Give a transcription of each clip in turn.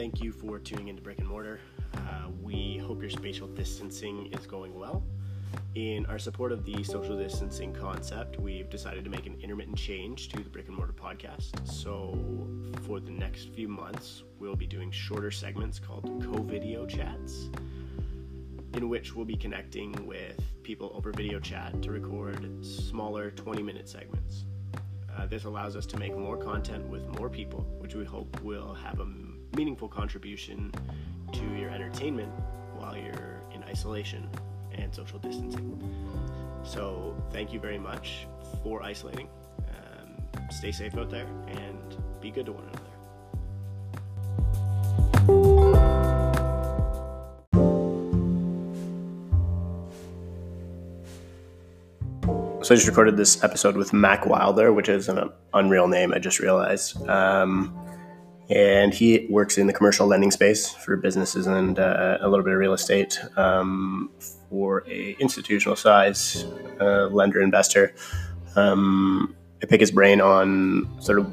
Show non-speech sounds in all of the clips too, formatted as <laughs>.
thank you for tuning into Brick and Mortar. Uh, we hope your spatial distancing is going well. In our support of the social distancing concept, we've decided to make an intermittent change to the Brick and Mortar podcast. So, for the next few months, we'll be doing shorter segments called co video chats, in which we'll be connecting with people over video chat to record smaller 20 minute segments. Uh, this allows us to make more content with more people, which we hope will have a meaningful contribution to your entertainment while you're in isolation and social distancing. So, thank you very much for isolating. Um, stay safe out there and be good to one another. So I just recorded this episode with Mac Wilder, which is an unreal name. I just realized. Um, and he works in the commercial lending space for businesses and uh, a little bit of real estate um, for a institutional size uh, lender investor. Um, I pick his brain on sort of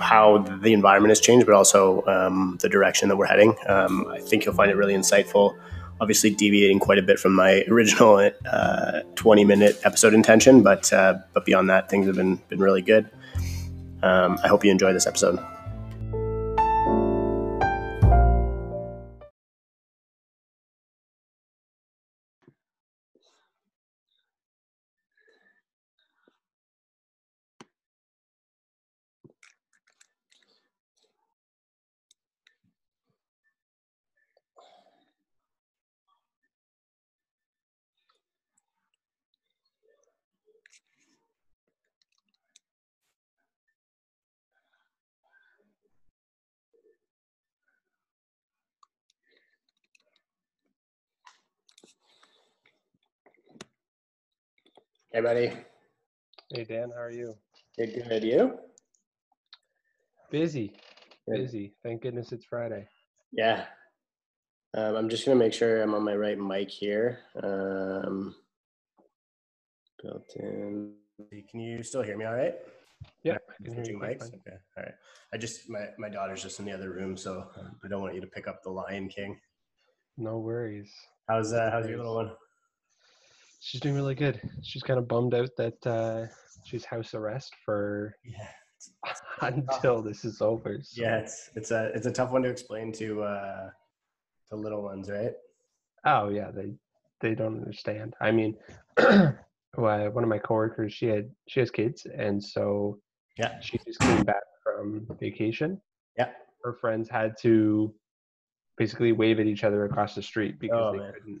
how the environment has changed, but also um, the direction that we're heading. Um, I think you'll find it really insightful. Obviously, deviating quite a bit from my <laughs> original uh, 20 minute episode intention, but uh, but beyond that, things have been been really good. Um, I hope you enjoy this episode. Hey, buddy. Hey, Dan, how are you? Good, good. You? Busy. Good. Busy. Thank goodness it's Friday. Yeah. Um, I'm just going to make sure I'm on my right mic here. Um, built in. Can you still hear me all right? Yeah. Switching mics? Okay. All right. I just, my, my daughter's just in the other room, so I don't want you to pick up the Lion King. No worries. How's, uh, how's your little one? She's doing really good. She's kind of bummed out that uh, she's house arrest for yeah. <laughs> until this is over. So. Yeah, it's it's a it's a tough one to explain to uh, to little ones, right? Oh yeah, they they don't understand. I mean, <clears throat> one of my coworkers, she had she has kids, and so yeah, she just came back from vacation. Yeah, her friends had to basically wave at each other across the street because oh, they man. couldn't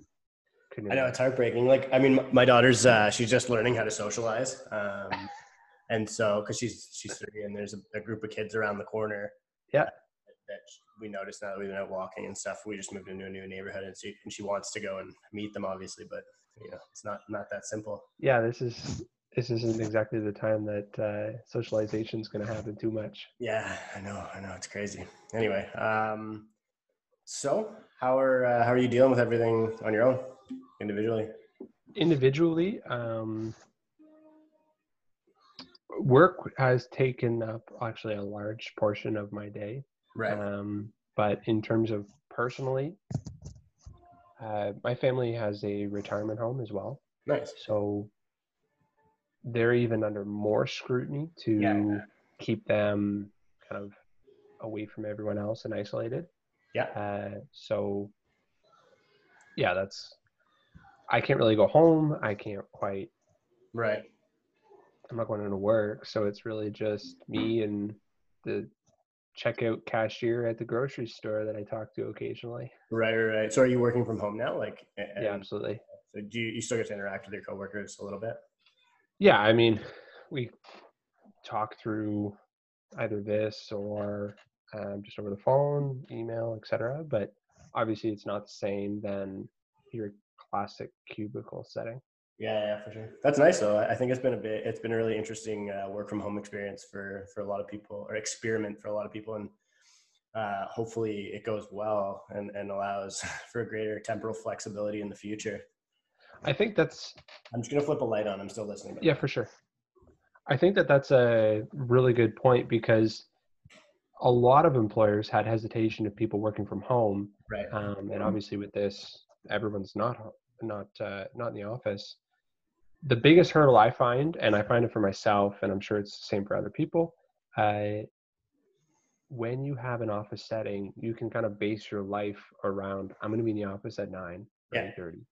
I know it's heartbreaking. Like, I mean, my daughter's uh, she's just learning how to socialize, um, <laughs> and so because she's she's three, and there's a, a, group of kids around the corner. Yeah. That, that we noticed now that we've been out walking and stuff. We just moved into a new neighborhood, and she and she wants to go and meet them, obviously, but you know, it's not not that simple. Yeah, this is this isn't exactly the time that uh, socialization is going to happen too much. Yeah, I know, I know, it's crazy. Anyway, um, so how are uh, how are you dealing with everything on your own? Individually? Individually, um, work has taken up actually a large portion of my day. Right. Um, but in terms of personally, uh, my family has a retirement home as well. Nice. So they're even under more scrutiny to yeah. keep them kind of away from everyone else and isolated. Yeah. Uh, so yeah, that's I can't really go home. I can't quite. Right. I'm not going into work, so it's really just me and the checkout cashier at the grocery store that I talk to occasionally. Right, right, right. So are you working from home now? Like, yeah, absolutely. So do you, you still get to interact with your coworkers a little bit? Yeah, I mean, we talk through either this or um, just over the phone, email, etc. But obviously, it's not the same than you're classic cubicle setting. Yeah, yeah, for sure. That's nice though. I think it's been a bit. It's been a really interesting uh, work from home experience for for a lot of people, or experiment for a lot of people, and uh, hopefully it goes well and and allows <laughs> for greater temporal flexibility in the future. I think that's. I'm just gonna flip a light on. I'm still listening. Yeah, for sure. I think that that's a really good point because a lot of employers had hesitation of people working from home, Right. um, and obviously with this, everyone's not not uh, not in the office. The biggest hurdle I find, and I find it for myself, and I'm sure it's the same for other people, uh, when you have an office setting, you can kind of base your life around. I'm going to be in the office at nine, Yeah. nine thirty,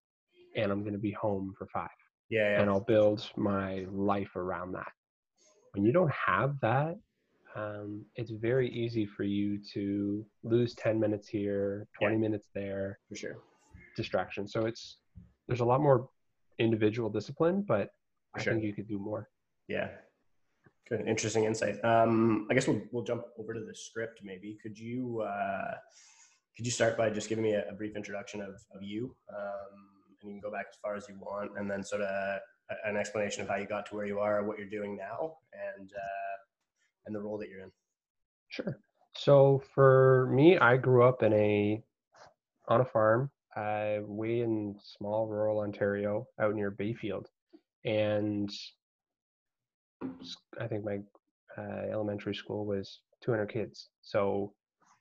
and I'm going to be home for five Yeah. and. I'll build my life around that. When you don't have that, um, it's very easy for you to lose 10 minutes here, 20 minutes there, For sure. Distraction. So it's there's a lot more individual discipline, but I sure. think you could do more. Yeah. Good. Interesting insight. Um, I guess we'll we'll jump over to the script. Maybe could you uh, could you start by just giving me a, a brief introduction of, of you, um, and you can go back as far as you want, and then sort of an explanation of how you got to where you are, what you're doing now, and uh, and the role that you're in. Sure. So for me, I grew up in a on a farm, uh, way in small rural Ontario, out near Bayfield, and I think my uh, elementary school was 200 kids. So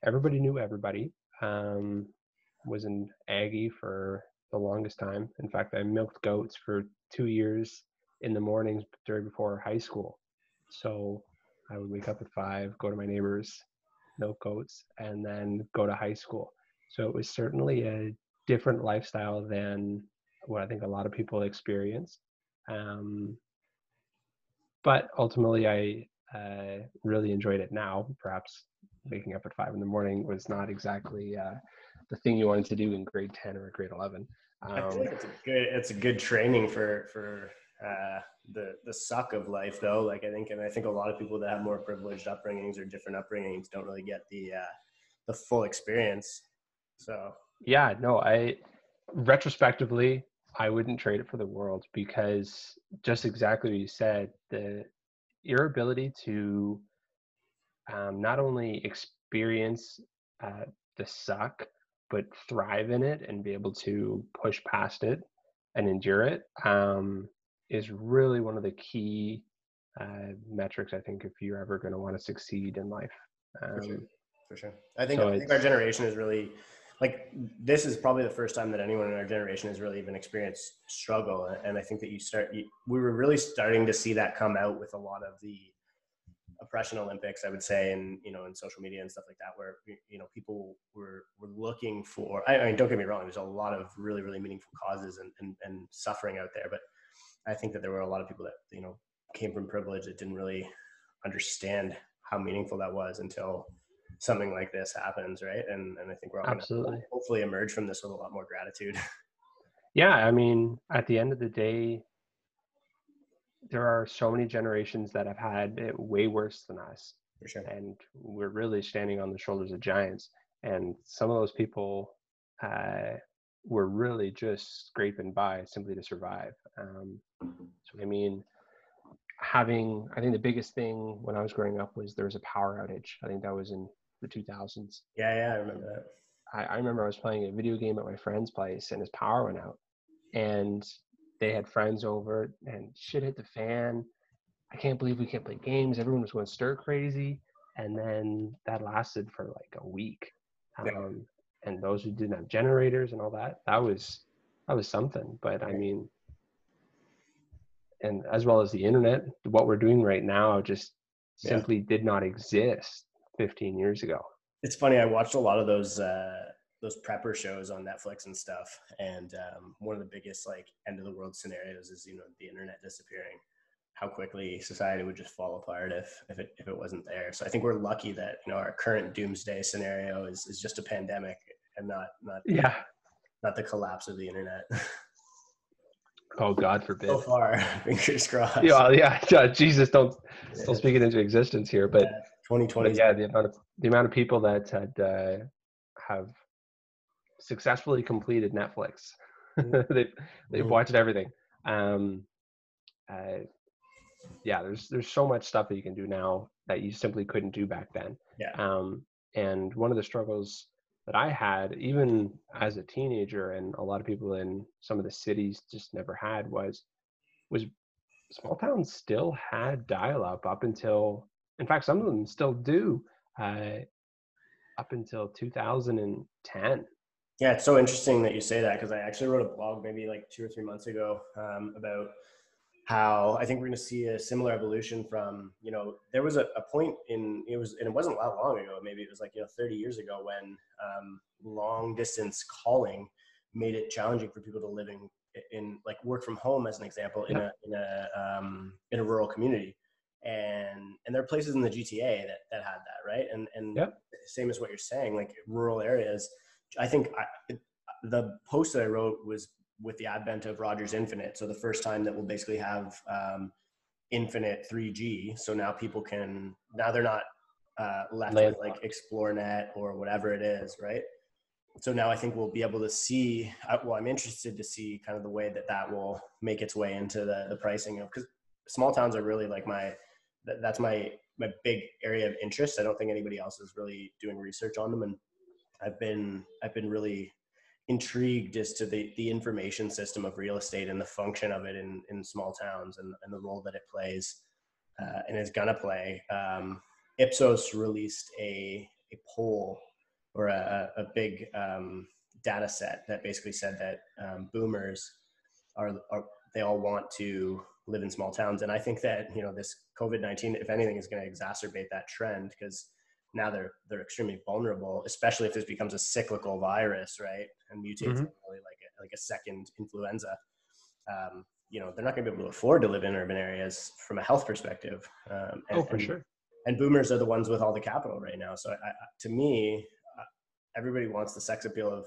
everybody knew everybody. Um, was an Aggie for the longest time. In fact, I milked goats for two years in the mornings during before high school. So I would wake up at five, go to my neighbors, milk goats, and then go to high school. So it was certainly a different lifestyle than what I think a lot of people experience. Um, but ultimately, I uh, really enjoyed it now. Perhaps waking up at five in the morning was not exactly uh, the thing you wanted to do in grade 10 or grade 11. I Um, feel like it's a good it's a good training for for uh, the the suck of life though. Like I think and I think a lot of people that have more privileged upbringings or different upbringings don't really get the uh, the full experience. So yeah no i retrospectively i wouldn't trade it for the world because just exactly what you said the your ability to um, not only experience uh, the suck but thrive in it and be able to push past it and endure it um, is really one of the key uh, metrics i think if you're ever going to want to succeed in life for sure, um, for sure. I think so I think our generation is really like this is probably the first time that anyone in our generation has really even experienced struggle. And I think that you start you, we were really starting to see that come out with a lot of the oppression Olympics, I would say, and you know, in social media and stuff like that, where you know people were were looking for. I, mean, don't get me wrong. There's a lot of really really meaningful causes and, and and suffering out there, but I think that there were a lot of people that you know came from privilege that didn't really understand how meaningful that was until something like this happens, right? And and I think we're all going to Absolutely. hopefully emerge from this with a lot more gratitude. <laughs> yeah i mean at the end of the day there are so many generations that have had it way worse than us For sure. and we're really standing on the shoulders of giants and some of those people uh, were really just scraping by simply to survive um, so i mean having i think the biggest thing when i was growing up was there was a power outage i think that was in the 2000s Yeah, yeah, I remember that. I, I remember I was playing a video game at my friend's place and his power went out. And they had friends over and shit hit the fan. I can't believe we can't play games. Everyone was going stir crazy. And then that lasted for like a week. Yeah. Um, and those who didn't have generators and all that, that was that was something. But I mean, and as well as the internet, what we're doing right now just Yeah. simply did not exist 15 years ago. It's funny. I watched a lot of those uh, those prepper shows on Netflix and stuff, and um, one of the biggest like end of the world scenarios is you know the internet disappearing. How quickly society would just fall apart if if it if it wasn't there. So I think we're lucky that you know our current doomsday scenario is is just a pandemic and not not Yeah. not the collapse of the internet. <laughs> Oh God forbid. so far, <laughs> fingers crossed. yeah, yeah, yeah, <laughs> Jesus, don't don't speak it into existence here. But, Twenty but yeah, the amount of the amount of people that had uh, have successfully completed Netflix, <laughs> they've they've Mhm. watched everything. Um, uh, yeah, there's there's so much stuff that you can do now that you simply couldn't do back then. Yeah. Um, and one of the struggles that I had, even as a teenager, and a lot of people in some of the cities just never had, was was small towns still had dial-up up until, in fact, some of them still do uh, up until 2010. Yeah, it's so interesting that you say that because I actually wrote a blog maybe like two or three months ago um, about how I think we're going to see a similar evolution from you know there was a, a, point in it was and it wasn't that long ago maybe it was like you know 30 years ago when um, long distance calling made it challenging for people to live in in like work from home as an example in a in a um, in a rural community and and there are places in the GTA that that had that right and and yep. same as what you're saying like rural areas I think I, the post that I wrote was with the advent of Rogers Infinite so the first time that we'll basically have um, infinite 3G so now people can now they're not uh, left with like Xplornet or whatever it is right so now I think we'll be able to see. Uh, well, I'm interested to see kind of the way that that will make its way into the the pricing of because small towns are really like my that, that's my my big area of interest. I don't think anybody else is really doing research on them, and I've been I've been really intrigued as to the the information system of real estate and the function of it in in small towns and, and the role that it plays uh, and is gonna play. Um, Ipsos released a a poll or a, a big um, data set that basically said that um, boomers are, are they all want to live in small towns. And i think that you know this covid-19 if anything is going to exacerbate that trend because now they're they're extremely vulnerable especially if this becomes a cyclical virus right? And mutates mm-hmm. really like a, like a second influenza. Um, you know they're not going to be able to afford to live in urban areas from a health perspective um, and, oh for and, sure. and boomers are the ones with all the capital right now. So I, to me everybody wants the sex appeal of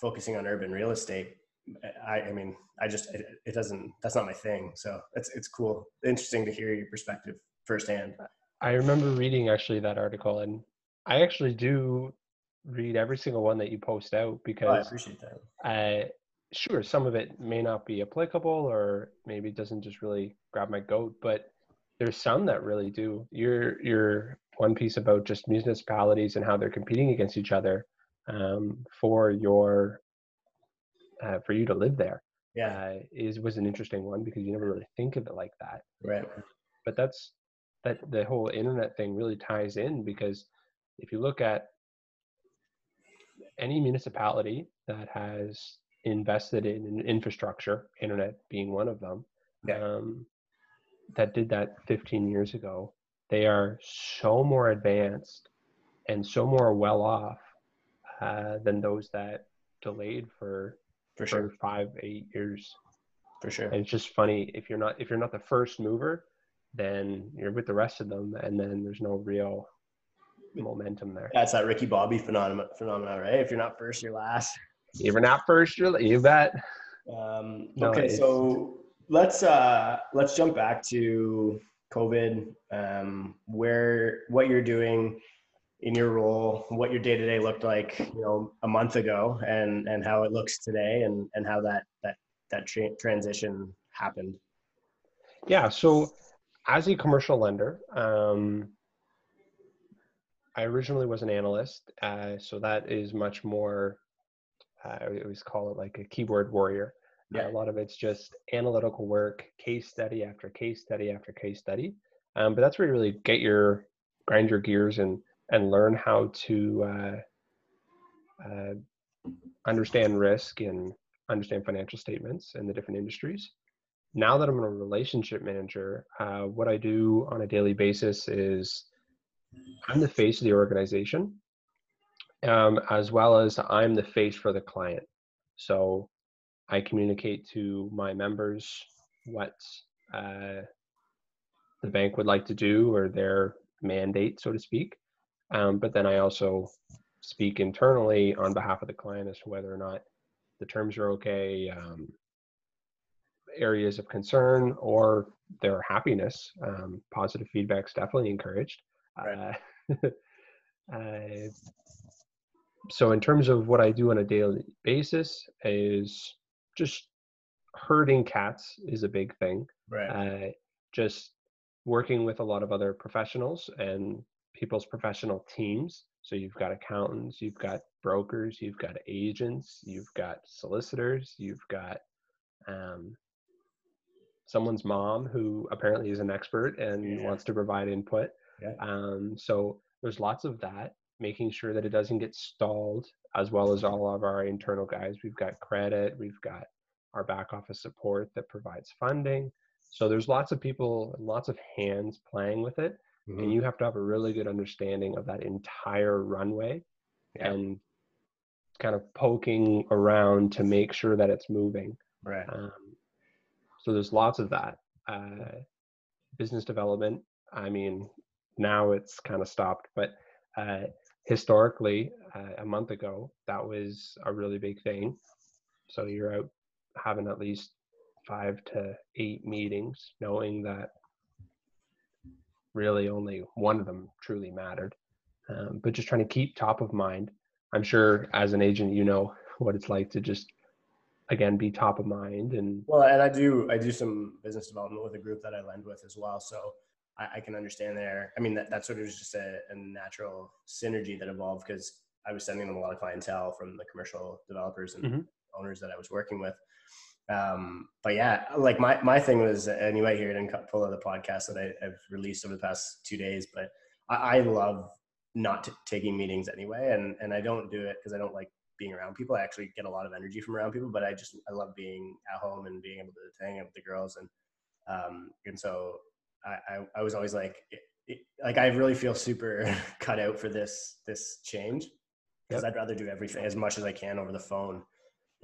focusing on urban real estate. I, I mean, I just it, it, doesn't. That's not my thing. So it's it's cool, interesting to hear your perspective firsthand. I remember reading actually that article, and I actually do read every single one that you post out because oh, I appreciate that. I sure some of it may not be applicable, or maybe it doesn't just really grab my goat, but there's some that really do. Your your one piece about just municipalities and how they're competing against each other um, for your uh, for you to live there yeah. uh, is was an interesting one because you never really think of it like that. Right. But that's that the whole internet thing really ties in because if you look at any municipality that has invested in infrastructure internet being one of them yeah. um, that did that 15 years ago they are so more advanced and so more well off uh, than those that delayed for for sure. for five eight years. For sure. And it's just funny if you're not if you're not the first mover then you're with the rest of them and then there's no real momentum there. That's that ricky bobby phenomenon phenomena right? If you're not first you're last. If you're not first you're you bet. Um, okay so let's uh let's jump back to covid um where what you're doing in your role, what your day to day looked like, you know, a month ago, and and how it looks today, and and how that that that tra- transition happened. Yeah. So, as a commercial lender, um, I originally was an analyst, uh, so that is much more. Uh, I always call it like a keyboard warrior. Yeah. Uh, a lot of it's just analytical work, case study after case study after case study. Um, but that's where you really get your grind your gears and and learn how to uh, uh, understand risk and understand financial statements in the different industries. Now that I'm a relationship manager, uh, what I do on a daily basis is I'm the face of the organization, um, as well as I'm the face for the client. So I communicate to my members what uh, the bank would like to do or their mandate, so to speak. Um, but then I also speak internally on behalf of the client as to whether or not the terms are okay, um, areas of concern, or their happiness. Um, positive feedback is definitely encouraged. Right. Uh, <laughs> uh, so in terms of what I do on a daily basis is just herding cats is a big thing. Right. Uh, just working with a lot of other professionals and people's professional teams. So you've got accountants, you've got brokers, you've got agents, you've got solicitors, you've got um, someone's mom who apparently is an expert and yeah. wants to provide input. Yeah. Um, so there's lots of that making sure that it doesn't get stalled as well as all of our internal guys we've got credit we've got our back office support that provides funding so there's lots of people and lots of hands playing with it mm-hmm. and you have to have a really good understanding of that entire runway yeah. and kind of poking around to make sure that it's moving right um, so there's lots of that uh, business development i mean now it's kind of stopped but uh, historically uh, a month ago that was a really big thing so you're out having at least five to eight meetings knowing that really only one of them truly mattered um, but just trying to keep top of mind i'm sure as an agent you know <laughs> what it's like to just again be top of mind and well and i do i do some business development with a group that i lend with as well so I, I can understand there. I mean, that, that sort of was just a, a natural synergy that evolved because I was sending them a lot of clientele from the commercial developers and mm-hmm. owners that I was working with. Um, but yeah, like my, my thing was, and you might hear it in a couple of the podcasts that I, have released over the past two days, but I, I love not t- taking meetings anyway. And, and I don't do it because I don't like being around people. I actually get a lot of energy from around people, but I just, I love being at home and being able to hang out with the girls. And, um, and so I, I, was always like, it, it, like I really feel super <laughs> cut out for this this change because yep. I'd rather do everything as much as I can over the phone.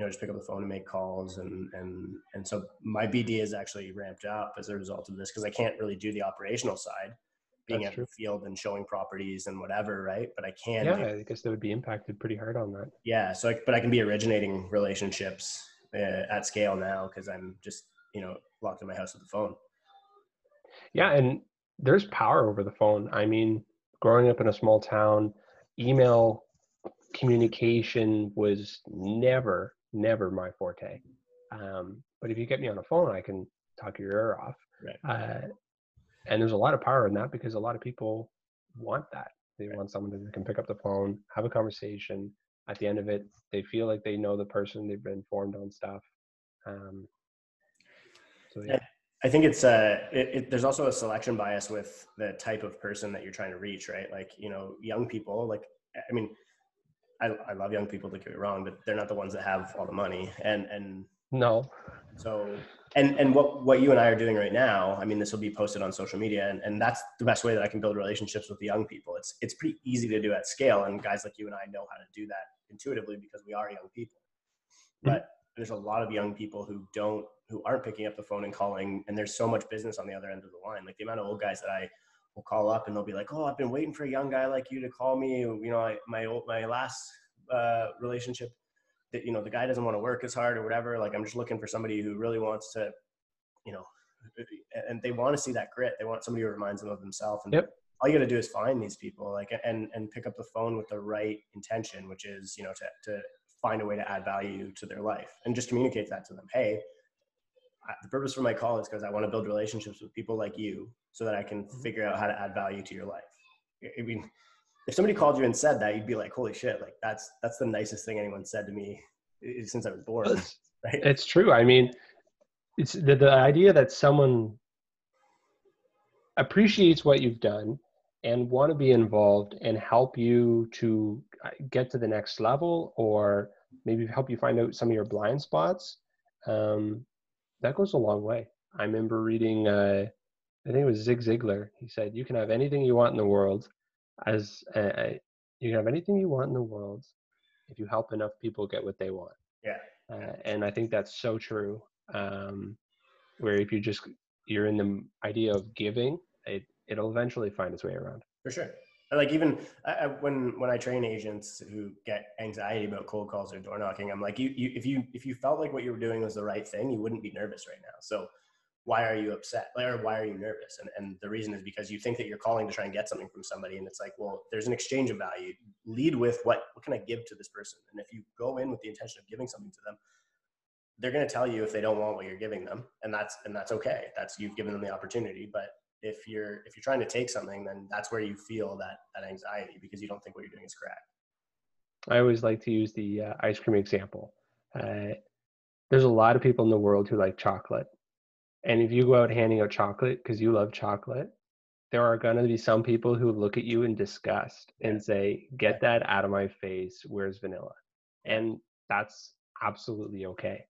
You know, just pick up the phone and make calls, and and and so my BD is actually ramped up as a result of this because I can't really do the operational side, being That's at the field and showing properties and whatever, right? But I can. Yeah, do, I guess that would be impacted pretty hard on that. Yeah, so I, but I can be originating relationships uh, at scale now because I'm just you know locked in my house with the phone. Yeah, and there's power over the phone. I mean, growing up in a small town, email communication was never, never my forte. Um, but if you get me on the phone, I can talk your ear off. Right. Uh, and there's a lot of power in that because a lot of people want that. They right. want someone that can pick up the phone, have a conversation. At the end of it, they feel like they know the person. They've been informed on stuff. Um, so yeah. I think it's uh, it, it, there's also a selection bias with the type of person that you're trying to reach, right? Like, you know, young people, like, I mean, I, I love young people, to get me wrong, but they're not the ones that have all the money. And, and no. So, and, and what, what you and I are doing right now, I mean, this will be posted on social media and, and that's the best way that I can build relationships with the young people. It's, it's pretty easy to do at scale. And guys like you and I know how to do that intuitively because we are young people. Mm-hmm. But there's a lot of young people who don't who aren't picking up the phone and calling and there's so much business on the other end of the line like the amount of old guys that i will call up and they'll be like oh i've been waiting for a young guy like you to call me you know I, my old my last uh, relationship that you know the guy doesn't want to work as hard or whatever like i'm just looking for somebody who really wants to you know and they want to see that grit they want somebody who reminds them of themselves and yep. all you got to do is find these people like and and pick up the phone with the right intention which is you know to to find a way to add value to their life and just communicate that to them. Hey, the purpose for my call is because I want to build relationships with people like you so that I can mm-hmm. figure out how to add value to your life. I mean, if somebody called you and said that, you'd be like, holy shit, like that's, that's the nicest thing anyone said to me since I was born. It's, <laughs> right? it's true. I mean, it's the, the idea that someone appreciates what you've done and want to be involved and help you to uh, get to the next level or maybe help you find out some of your blind spots um, that goes a long way i remember reading uh, i think it was zig ziglar he said you can have anything you want in the world as you can have anything you want in the world if you help enough people get what they want yeah uh, and i think that's so true um, where if you just you're in the idea of giving it it'll eventually find its way around. For sure. Like even I, when when I train agents who get anxiety about cold calls or door knocking, I'm like, you, you if you if you felt like what you were doing was the right thing, you wouldn't be nervous right now. So why are you upset? Or why are you nervous? And, and the reason is because you think that you're calling to try and get something from somebody and it's like well there's an exchange of value. Lead with what what can i give to this person? And if you go in with the intention of giving something to them they're going to tell you if they don't want what you're giving them and that's and that's okay. That's you've given them the opportunity. But if you're if you're trying to take something then that's where you feel that that anxiety because you don't think what you're doing is correct. I always like to use the uh, ice cream example. Uh, there's a lot of people in the world who like chocolate and if you go out handing out chocolate because you love chocolate there are going to be some people who look at you in disgust and say, "Get that out of my face. Where's vanilla?" And that's absolutely okay.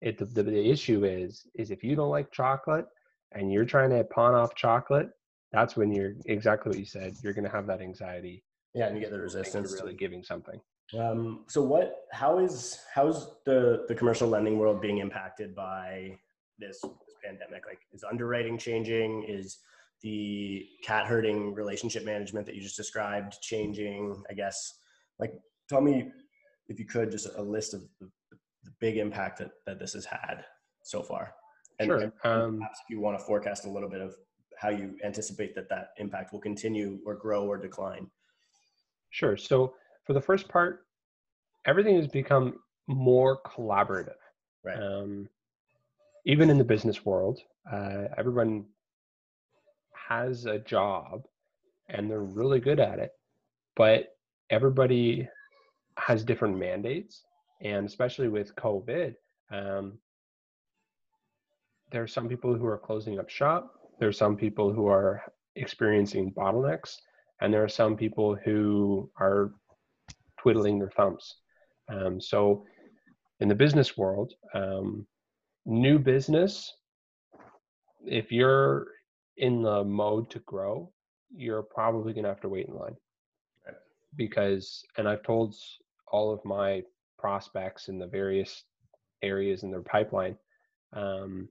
It the, the, the issue is is if you don't like chocolate and you're trying to pawn off chocolate, that's when you're exactly what you said. You're going to have that anxiety. Yeah, and you get the resistance. You're really giving something. Um, so what? How is how's the the commercial lending world being impacted by this pandemic? Like, is underwriting changing? Is the cat herding relationship management that you just described changing? I guess. Like, tell me if you could just a list of the, the big impact that, that this has had so far. And, sure. And um, perhaps if you want to forecast a little bit of how you anticipate that that impact will continue or grow or decline. Sure. So for the first part, everything has become more collaborative. Right. Um, even in the business world, uh, everyone has a job and they're really good at it, but everybody has different mandates. And especially with COVID, um, there are some people who are closing up shop. There are some people who are experiencing bottlenecks, and there are some people who are twiddling their thumbs. Um, so, in the business world, um, new business, if you're in the mode to grow, you're probably going to have to wait in line. Because, and I've told all of my prospects in the various areas in their pipeline um,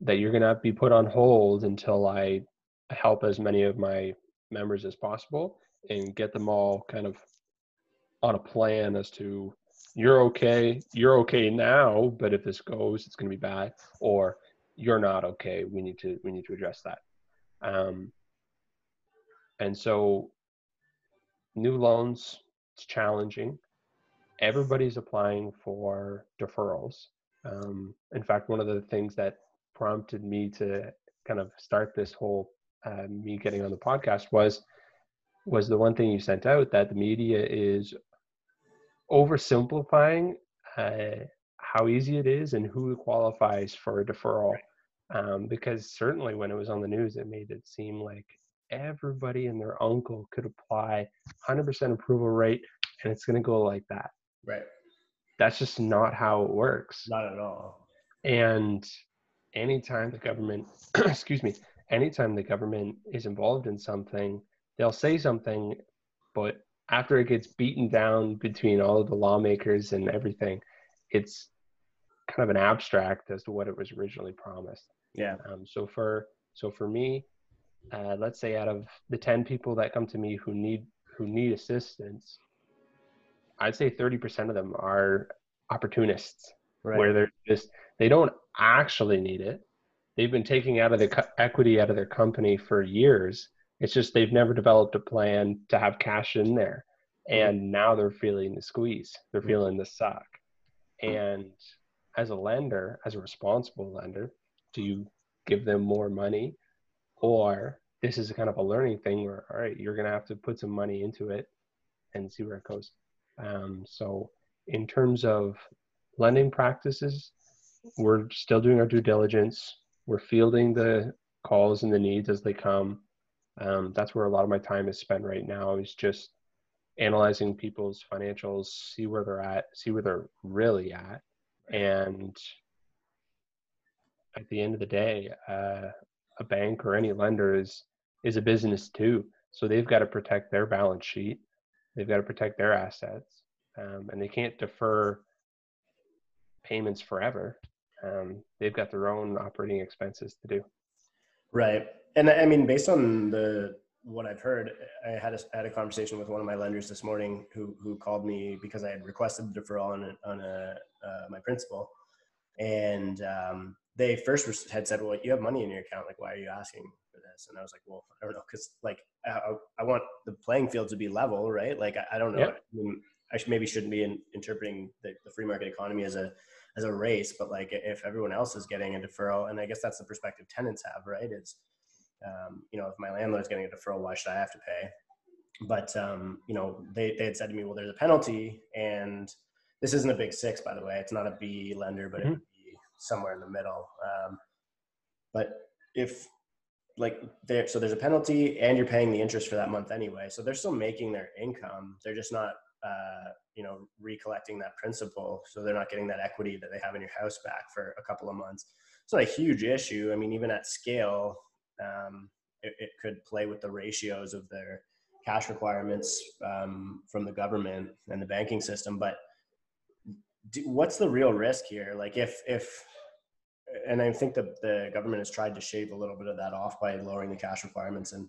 that you're going to be put on hold until I help as many of my members as possible and get them all kind of on a plan as to you're okay you're okay now but if this goes it's going to be bad or you're not okay we need to we need to address that. Um, and so new loans it's challenging. Everybody's applying for deferrals. Um, in fact one of the things that prompted me to kind of start this whole uh, me getting on the podcast was was the one thing you sent out that the media is oversimplifying uh, how easy it is and who qualifies for a deferral. Um, because certainly when it was on the news, it made it seem like everybody and their uncle could apply 100% approval rate and it's going to go like that. Right. That's just not how it works. Not at all. And anytime the government, <clears throat> excuse me, anytime the government is involved in something, they'll say something, but after it gets beaten down between all of the lawmakers and everything, it's kind of an abstract as to what it was originally promised. Yeah. Um, so for so for me, uh, let's say out of the ten people that come to me who need who need assistance, I'd say thirty percent of them are opportunists, right. where they're just they don't actually need it. They've been taking out of the co- equity out of their company for years it's just they've never developed a plan to have cash in there. Mm-hmm. And now they're feeling the squeeze. They're mm-hmm. feeling the suck. And as a lender, as a responsible lender, do you give them more money? Or this is kind of a learning thing where, all right, you're going to have to put some money into it and see where it goes. Um, so, in terms of lending practices, we're still doing our due diligence. We're fielding the calls and the needs as they come um, that's where a lot of my time is spent right now is just analyzing people's financials see where they're at see where they're really at. And at the end of the day uh, a bank or any lender is is a business too. So they've got to protect their balance sheet. They've got to protect their assets um, and they can't defer payments forever. Um, they've got their own operating expenses to do. Right and I mean, based on the what I've heard, I had a, had a conversation with one of my lenders this morning who who called me because I had requested the deferral on a, on a uh, my principal, and um, they first had said, "Well, you have money in your account. Like, why are you asking for this?" And I was like, "Well, I don't know, because like I, I, want the playing field to be level, right? Like, I, I don't know. Yep. I, mean, I should, maybe shouldn't be in, interpreting the, the free market economy as a as a race, but like if everyone else is getting a deferral, and I guess that's the perspective tenants have, right? Is um, you know, if my landlord's getting a deferral, why should I have to pay? But um, you know, they they had said to me, well, there's a penalty, and this isn't a big six, by the way. It's not a B lender, but mm-hmm. it would be somewhere in the middle. Um, but if like there so there's a penalty and you're paying the interest for that month anyway so they're still making their income they're just not uh, you know recollecting that principal so they're not getting that equity that they have in your house back for a couple of months it's not a huge issue i mean even at scale um, it, it, could play with the ratios of their cash requirements um, from the government and the banking system but do, what's the real risk here like if if and I think that the government has tried to shave a little bit of that off by lowering the cash requirements and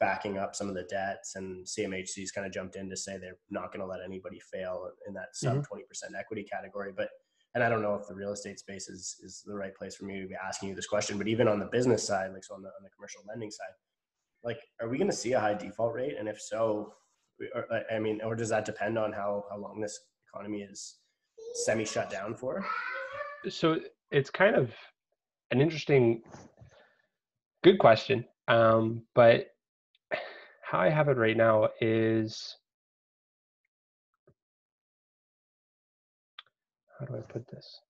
backing up some of the debts. And CMHC's kind of jumped in to say they're not going to let anybody fail in that sub mm-hmm. 20% equity category. But and I don't know if the real estate space is is the right place for me to be asking you this question. But even on the business side, like so on the on the commercial lending side, like are we going to see a high default rate? And if so, or, I mean, or does that depend on how how long this economy is semi shut down for? So it's kind of an interesting, good question. Um, but how I have it right now is how do I put this?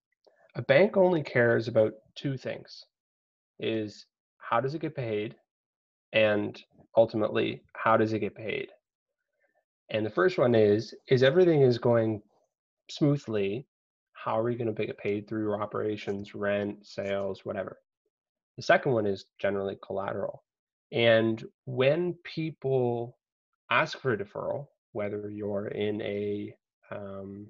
A bank only cares about two things is how does it get paid and ultimately how does it get paid? And the first one is is everything is going smoothly how are you going to get paid through your operations, rent, sales, whatever. The second one is generally collateral. And when people ask for a deferral, whether you're in a um,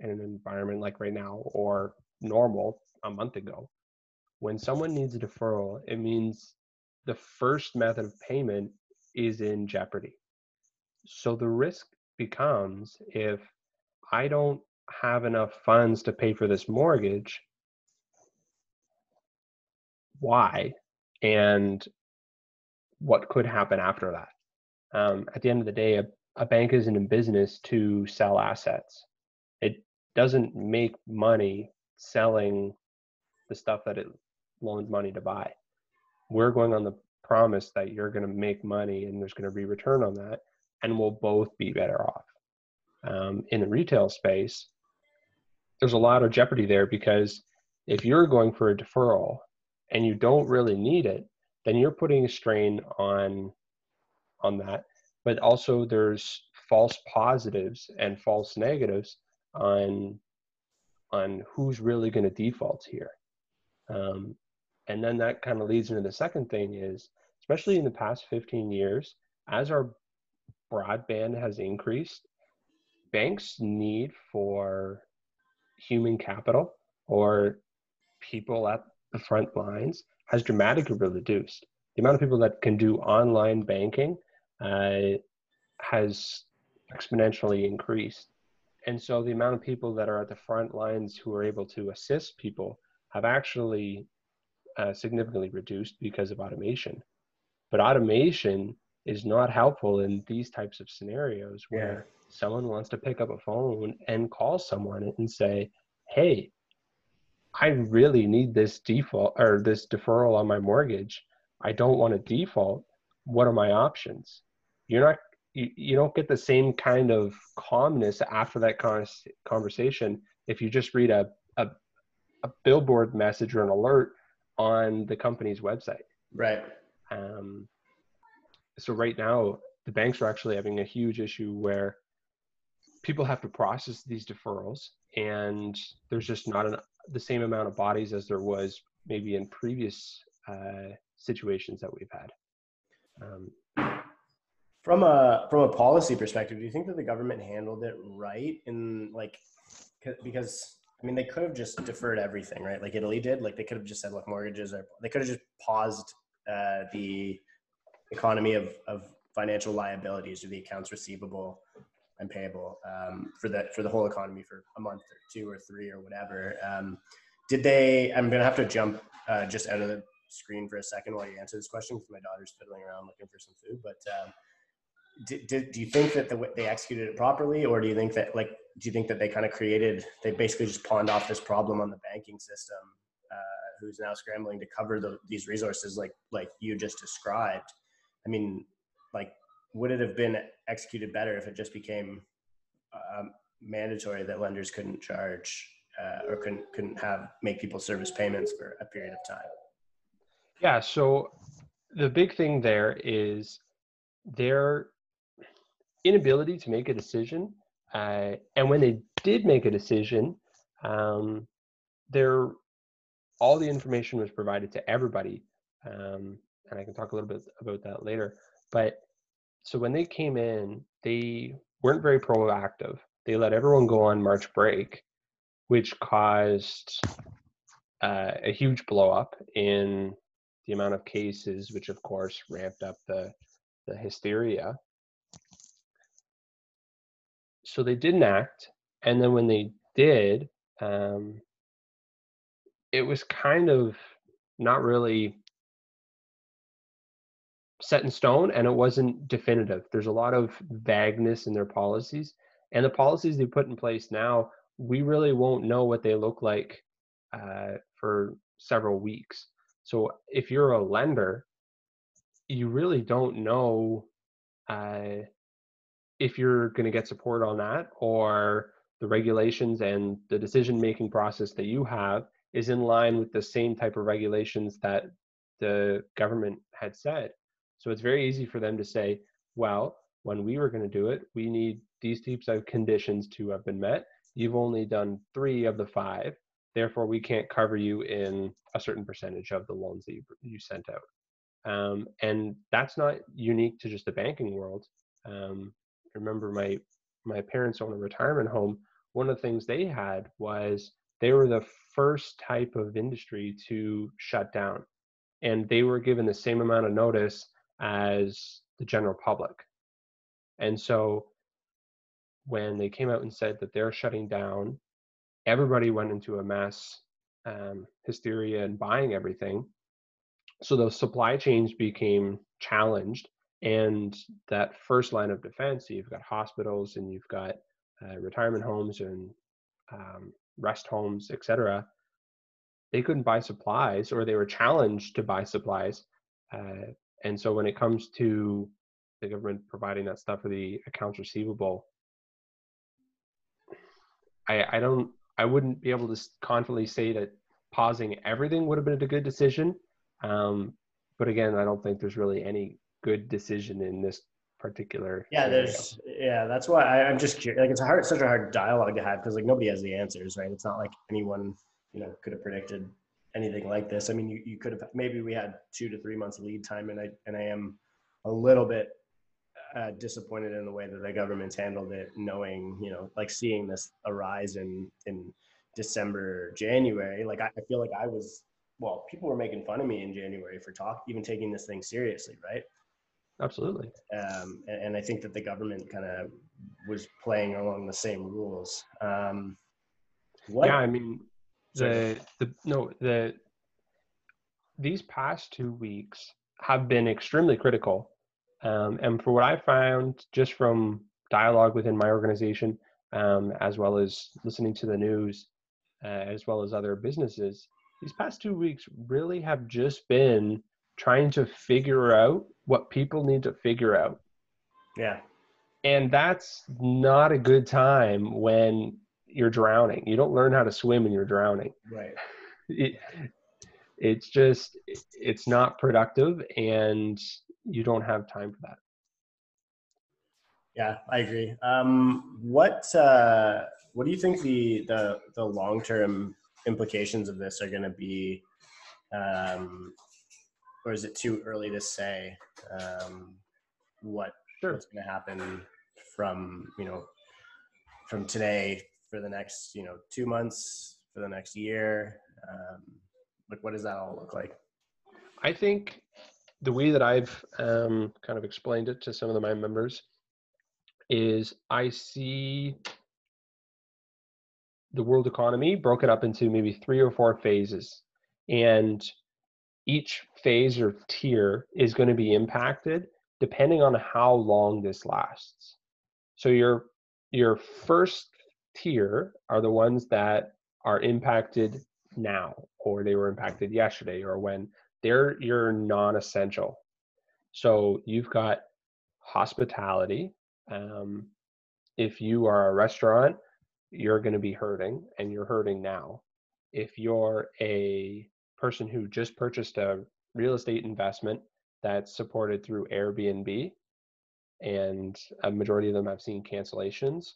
in an environment like right now or normal a month ago, when someone needs a deferral, it means the first method of payment is in jeopardy. So the risk becomes if I don't have enough funds to pay for this mortgage why and what could happen after that? Um, at the end of the day a, a bank isn't in business to sell assets. It doesn't make money selling the stuff that it loans money to buy we're going on the promise that you're going to make money and there's going to be return on that and we'll both be better off um, in the retail space there's a lot of jeopardy there because if you're going for a deferral and you don't really need it, then you're putting a strain on on that. But also there's false positives and false negatives on on who's really going to default here. Um, and then that kind of leads into the second thing is, especially in the past 15 years, as our broadband has increased, banks' need for human capital or people at the front lines has dramatically reduced. The amount of people that can do online banking uh, has exponentially increased. And so the amount of people that are at the front lines who are able to assist people have actually uh, significantly reduced because of automation. But automation is not helpful in these types of scenarios where yeah someone wants to pick up a phone and call someone and say, "Hey, I really need this default or this deferral on my mortgage. I don't want to default. What are my options?" You're not you, you don't get the same kind of calmness after that conversation if you just read a, a, a billboard message or an alert on the company's website. Right. Um, so right now, the banks are actually having a huge issue where people have to process these deferrals and there's just not an, the same amount of bodies as there was maybe in previous uh, situations that we've had um, from a from a policy perspective do you think that the government handled it right in like because i mean they could have just deferred everything right like italy did like they could have just said look mortgages are they could have just paused uh, the economy of, of financial liabilities or the accounts receivable and payable um, for the for the whole economy for a month or two or three or whatever. Um, did they? I'm gonna have to jump uh, just out of the screen for a second while you answer this question because my daughter's fiddling around looking for some food. But um, did, did, do you think that the, they executed it properly, or do you think that like do you think that they kind of created they basically just pawned off this problem on the banking system, uh, who's now scrambling to cover the, these resources like like you just described? I mean, like would it have been executed better if it just became um, mandatory that lenders couldn't charge uh, or couldn't couldn't have make people service payments for a period of time? Yeah. So the big thing there is their inability to make a decision. Uh, and when they did make a decision, um, there all the information was provided to everybody. Um, and I can talk a little bit about that later. But so when they came in, they weren't very proactive. They let everyone go on March break, which caused uh, a huge blow up in the amount of cases, which of course ramped up the, the hysteria. So they didn't act. And then when they did, um, it was kind of not really set in stone and it wasn't definitive. There's a lot of vagueness in their policies. And the policies they put in place now, we really won't know what they look like uh, for several weeks. So if you're a lender, you really don't know uh, if you're going to get support on that or the regulations and the decision making process that you have is in line with the same type of regulations that the government had said. So it's very easy for them to say, well, when we were going to do it, we need these types of conditions to have been met. You've only done three of the five. Therefore, we can't cover you in a certain percentage of the loans that you, you sent out. Um, and that's not unique to just the banking world. Um, remember, my my parents own a retirement home. One of the things they had was they were the first type of industry to shut down, and they were given the same amount of notice as the general public. And so when they came out and said that they're shutting down, everybody went into a mass um, hysteria and buying everything. So those supply chains became challenged. And that first line of defense, so you've got hospitals and you've got uh, retirement homes and um, rest homes, etc. They couldn't buy supplies, or they were challenged to buy supplies uh, and so when it comes to the government providing that stuff for the accounts receivable, I, I don't, I wouldn't be able to confidently say that pausing everything would have been a good decision. Um, but again, I don't think there's really any good decision in this particular. Yeah, scenario. there's yeah. That's why I, am just curious. Like it's a hard, such a hard dialogue to have because like nobody has the answers, right? It's not like anyone you know could have predicted anything like this. I mean, you, you could have maybe we had two to three months lead time, and I and I am a little bit uh, disappointed in the way that the government's handled it, knowing you know like seeing this arise in in December, January. Like I, I feel like I was well, people were making fun of me in January for talk even taking this thing seriously, right? Absolutely. Um, and, and, I think that the government kind of was playing along the same rules. Um, what, yeah, I mean, the the no the these past two weeks have been extremely critical um, and for what i found just from dialogue within my organization um, as well as listening to the news uh, as well as other businesses these past two weeks really have just been trying to figure out what people need to figure out yeah and that's not a good time when you're drowning. You don't learn how to swim when you're drowning. Right. It, it's just it's not productive and you don't have time for that. Yeah, I agree. Um, what uh, what do you think the the, the long term implications of this are going to be? Um, or is it too early to say um, what sure. what's going to happen from you know from today for the next you know two months for the next year? Um, like what does that all look like? I think the way that i've um, kind of explained it to some of the, my members is i see the world economy broken up into maybe three or four phases. And each phase or tier is going to be impacted depending on how long this lasts. So your your first tier are the ones that are impacted now or they were impacted yesterday or when they're your non-essential. So you've got hospitality um, if you are a restaurant you're going to be hurting and you're hurting now. If you're a person who just purchased a real estate investment that's supported through Airbnb, and a majority of them have seen cancellations,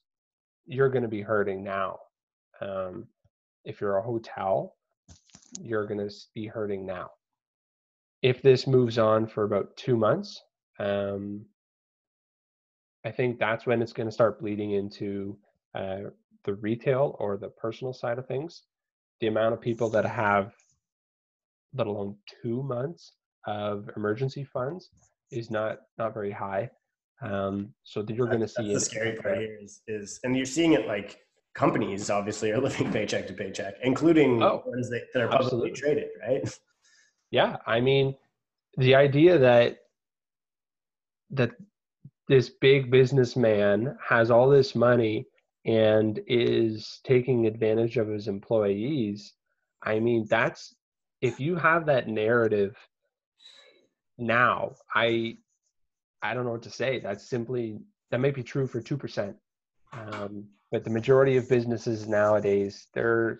you're going to be hurting now. Um, if you're a hotel, you're going to be hurting now. If this moves on for about two months, um, I think that's when it's going to start bleeding into uh, the retail or the personal side of things. The amount of people that have, let alone two months of emergency funds, is not not very high. Um, so you're going to see the scary part here is, is, and you're seeing it like companies obviously are <laughs> living paycheck to paycheck, including oh, ones that, that are publicly absolutely. traded, right? Yeah, I mean, the idea that that this big businessman has all this money and is taking advantage of his employees i mean that's if you have that narrative now i i don't know what to say. That's simply that may be true for 2% um, but the majority of businesses nowadays they're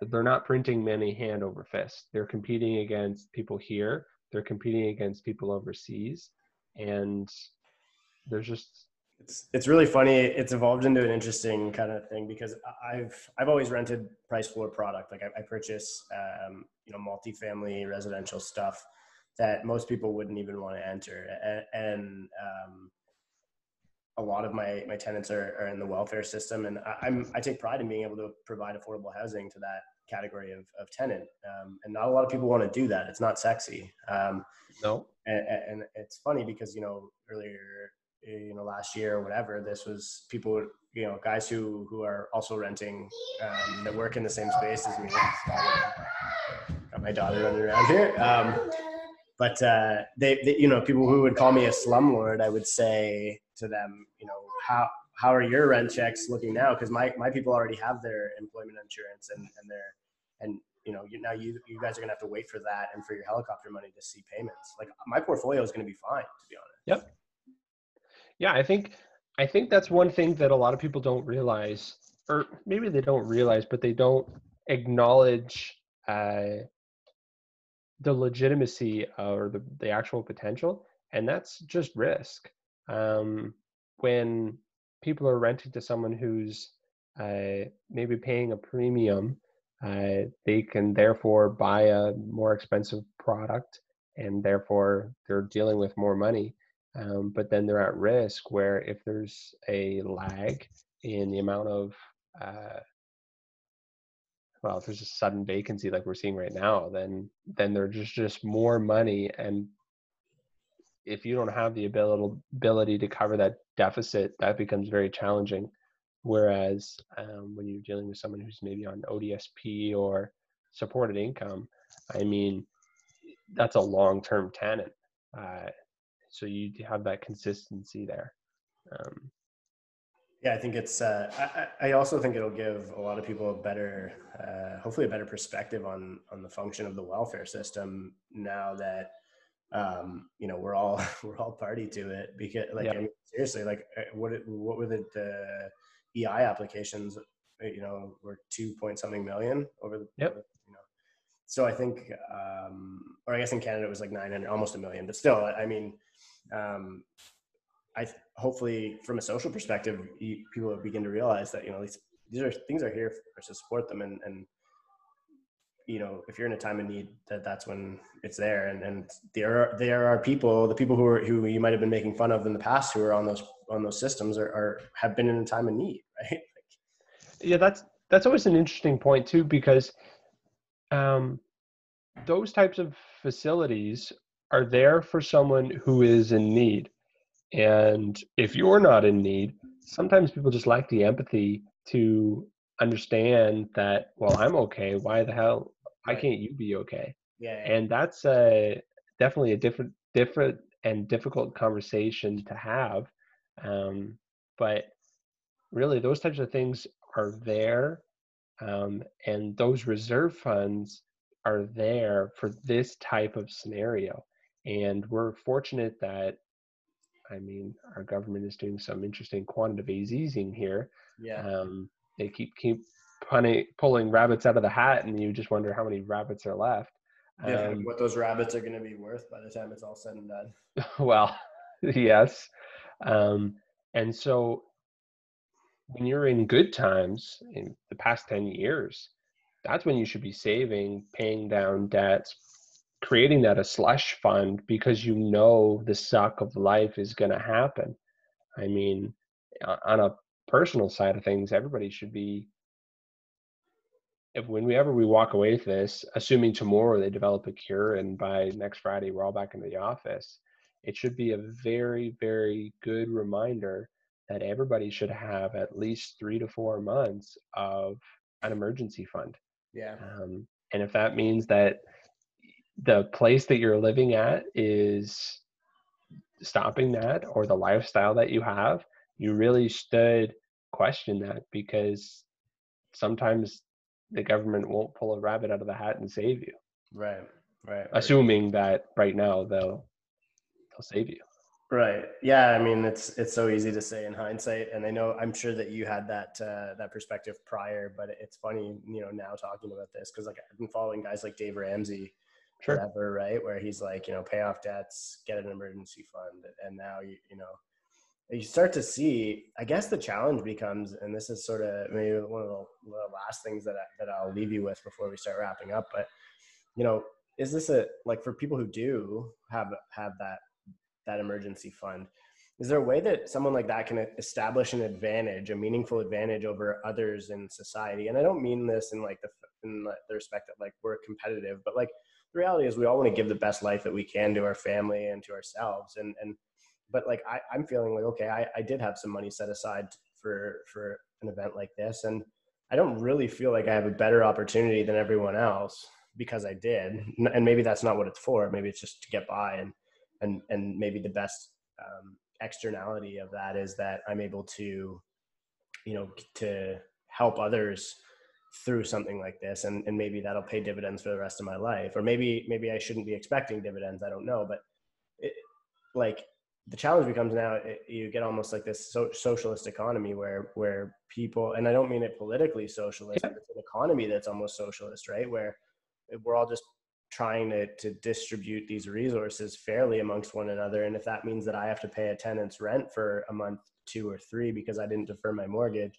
they're not printing many hand over fist. They're competing against people here. They're competing against people overseas. And there's just it's it's really funny. It's evolved into an interesting kind of thing because i've i've always rented price floor product. Like i, I purchase um, you know multifamily residential stuff that most people wouldn't even want to enter. And, and um, a lot of my my tenants are, are in the welfare system and I, am i take pride in being able to provide affordable housing to that category of, of tenant. Um, and not a lot of people want to do that. It's not sexy. Um, no. and, and it's funny because you know earlier you know last year or whatever this was people you know guys who who are also renting um, that work in the same space as me. Got my daughter running around here. Um, but uh, they, they, you know people who would call me a slumlord i would say to them you know how how are your rent checks looking now? Because my, my people already have their employment insurance and, and their and you know you, now you you guys are gonna have to wait for that and for your helicopter money to see payments. Like my portfolio is gonna be fine to be honest. Yep yeah, I think I think that's one thing that a lot of people don't realize, or maybe they don't realize, but they don't acknowledge uh, the legitimacy or the, the actual potential, and that's just risk. Um, when people are renting to someone who's uh, maybe paying a premium, uh, they can therefore buy a more expensive product, and therefore they're dealing with more money. Um, but then they're at risk where if there's a lag in the amount of uh, well, if there's a sudden vacancy like we're seeing right now, then then there's just just more money, and if you don't have the ability ability to cover that deficit, that becomes very challenging. Whereas um, when you're dealing with someone who's maybe on ODSP or supported income, I mean, that's a long-term tenant. Uh, so you have that consistency there. Um, yeah, I think it's. Uh, I, I, also think it'll give a lot of people a better, uh, hopefully, a better perspective on on the function of the welfare system now that um, you know we're all <laughs> we're all party to it. Because, like, yeah. I mean, seriously, like, uh, what what were the, the EI applications? Uh, you know, were two point something million over the. Yep. You know, so I think, um, or I guess in Canada it was like nine hundred, almost a million. But still, I mean, um, I hopefully from a social perspective, you, people begin to realize that you know these these are things are here for, to support them, and and you know if you're in a time of need, that that's when it's there. And and there are there are people, the people who are who you might have been making fun of in the past, who are on those on those systems, are, are have been in a time of need, <laughs> right? yeah, that's that's always an interesting point too, because um, those types of facilities are there for someone who is in need. And if you're not in need, sometimes people just lack the empathy to understand that, well, I'm okay. Why the hell? Why can't you be okay? Yeah. And that's a, definitely a different, different and difficult conversation to have. Um, but really, those types of things are there. Um, and those reserve funds are there for this type of scenario. And we're fortunate that, I mean, our government is doing some interesting quantitative easing here. Yeah. Um, they keep keep pulling rabbits out of the hat, and you just wonder how many rabbits are left. Yeah, um, what those rabbits are going to be worth by the time it's all said and done. <laughs> Well, <laughs> yes. Um, and so when you're in good times in the past 10 years, that's when you should be saving, paying down debts, creating that a slush fund because you know the suck of life is going to happen. I mean, on a personal side of things, everybody should be if whenever we walk away with this, assuming tomorrow they develop a cure and by next Friday we're all back into the office, it should be a very, very good reminder that everybody should have at least three to four months of an emergency fund. Yeah. Um, and if that means that the place that you're living at is stopping that or the lifestyle that you have, you really should question that because sometimes the government won't pull a rabbit out of the hat and save you. Right. Right. Assuming that right now they'll they'll save you. Right. Yeah. I mean, it's it's so easy to say in hindsight, and I know I'm sure that you had that uh, that perspective prior, but it's funny, you know, now talking about this because like I've been following guys like Dave Ramsey, sure. forever, right? Where he's like, you know, pay off debts, get an emergency fund, and now you you know you start to see i guess the challenge becomes and this is sort of maybe one of the, the last things that, I, that i'll leave you with before we start wrapping up but you know is this a like for people who do have have that that emergency fund is there a way that someone like that can establish an advantage a meaningful advantage over others in society and i don't mean this in like the in the respect that like we're competitive but like the reality is we all want to give the best life that we can to our family and to ourselves and and but like I, I'm feeling like okay, I, I did have some money set aside for for an event like this, and I don't really feel like I have a better opportunity than everyone else because I did, and maybe that's not what it's for. Maybe it's just to get by, and and and maybe the best um, externality of that is that I'm able to, you know, to help others through something like this and, and maybe that'll pay dividends for the rest of my life or maybe maybe i shouldn't be expecting dividends i don't know but it, like the challenge becomes now it, eh, you get almost like this so, socialist economy where where people and i don't mean it politically socialist yeah. it's an economy that's almost socialist right where we're all just trying to, to distribute these resources fairly amongst one another and if that means that i have to pay a tenant's rent for a month two or three because i didn't defer my mortgage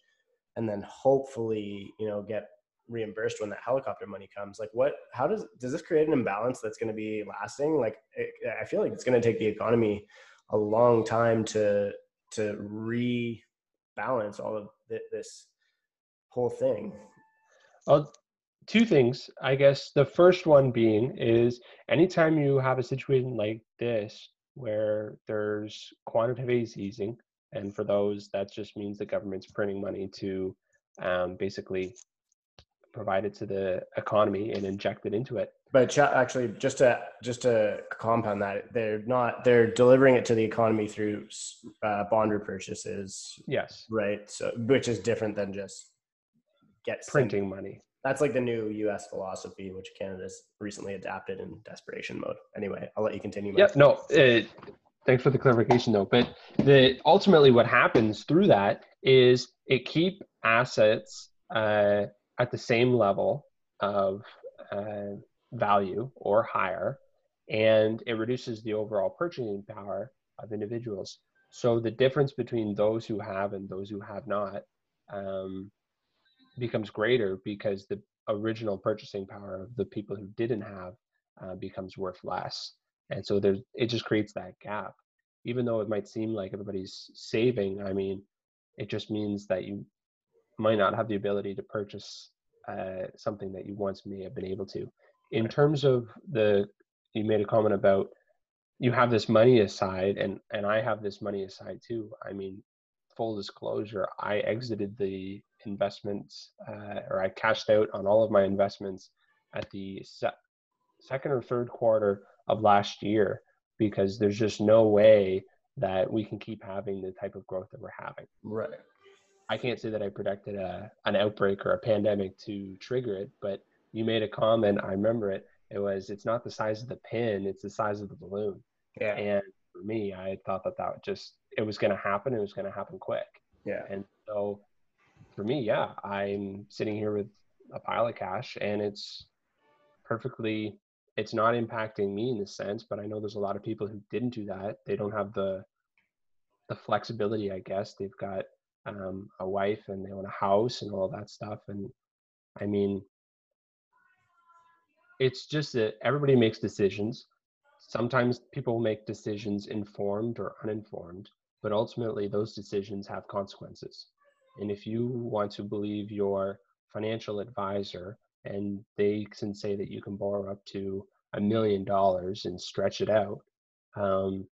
and then hopefully you know get reimbursed when that helicopter money comes like what how does does this create an imbalance that's going to be lasting like it, i feel like it's going to take the economy a long time to to rebalance all of this whole thing. Well, two things, I guess. The first one being is anytime you have a situation like this where there's quantitative easing, and for those, that just means the government's printing money to um, basically provide it to the economy and inject it into it. But actually, just to just to compound that, they're not they're delivering it to the economy through uh, bond repurchases. Yes. Right. So, which is different than just get printing money. That's like the new U.S. philosophy, which Canada's recently adapted in desperation mode. Anyway, I'll let you continue. Yeah. No. It, thanks for the clarification, though. But the ultimately, what happens through that is it keep assets uh, at the same level of uh, value or higher, and it reduces the overall purchasing power of individuals. So the difference between those who have and those who have not um, becomes greater because the original purchasing power of the people who didn't have uh, becomes worth less. And so there's it just creates that gap. Even though it might seem like everybody's saving, I mean, it just means that you might not have the ability to purchase uh, something that you once may have been able to. In terms of the you made a comment about you have this money aside and and i have this money aside too. I mean full disclosure i exited the investments uh, or i cashed out on all of my investments at the se- second or third quarter of last year because there's just no way that we can keep having the type of growth that we're having right i can't say that i predicted a, an outbreak or a pandemic to trigger it but you made a comment. I remember it. It was it's not the size of the pin; it's the size of the balloon. Yeah. And for me, I thought that that just it was going to happen. It was going to happen quick. Yeah. And so, for me, yeah, I'm sitting here with a pile of cash, and it's perfectly it's not impacting me in the sense, but I know there's a lot of people who didn't do that. They don't have the the flexibility, I guess. They've got um, a wife and they own a house and all that stuff. And I mean, it's just that everybody makes decisions. Sometimes people make decisions informed or uninformed, but ultimately those decisions have consequences. And if you want to believe your financial advisor and they can say that you can borrow up to a million dollars and stretch it out, um,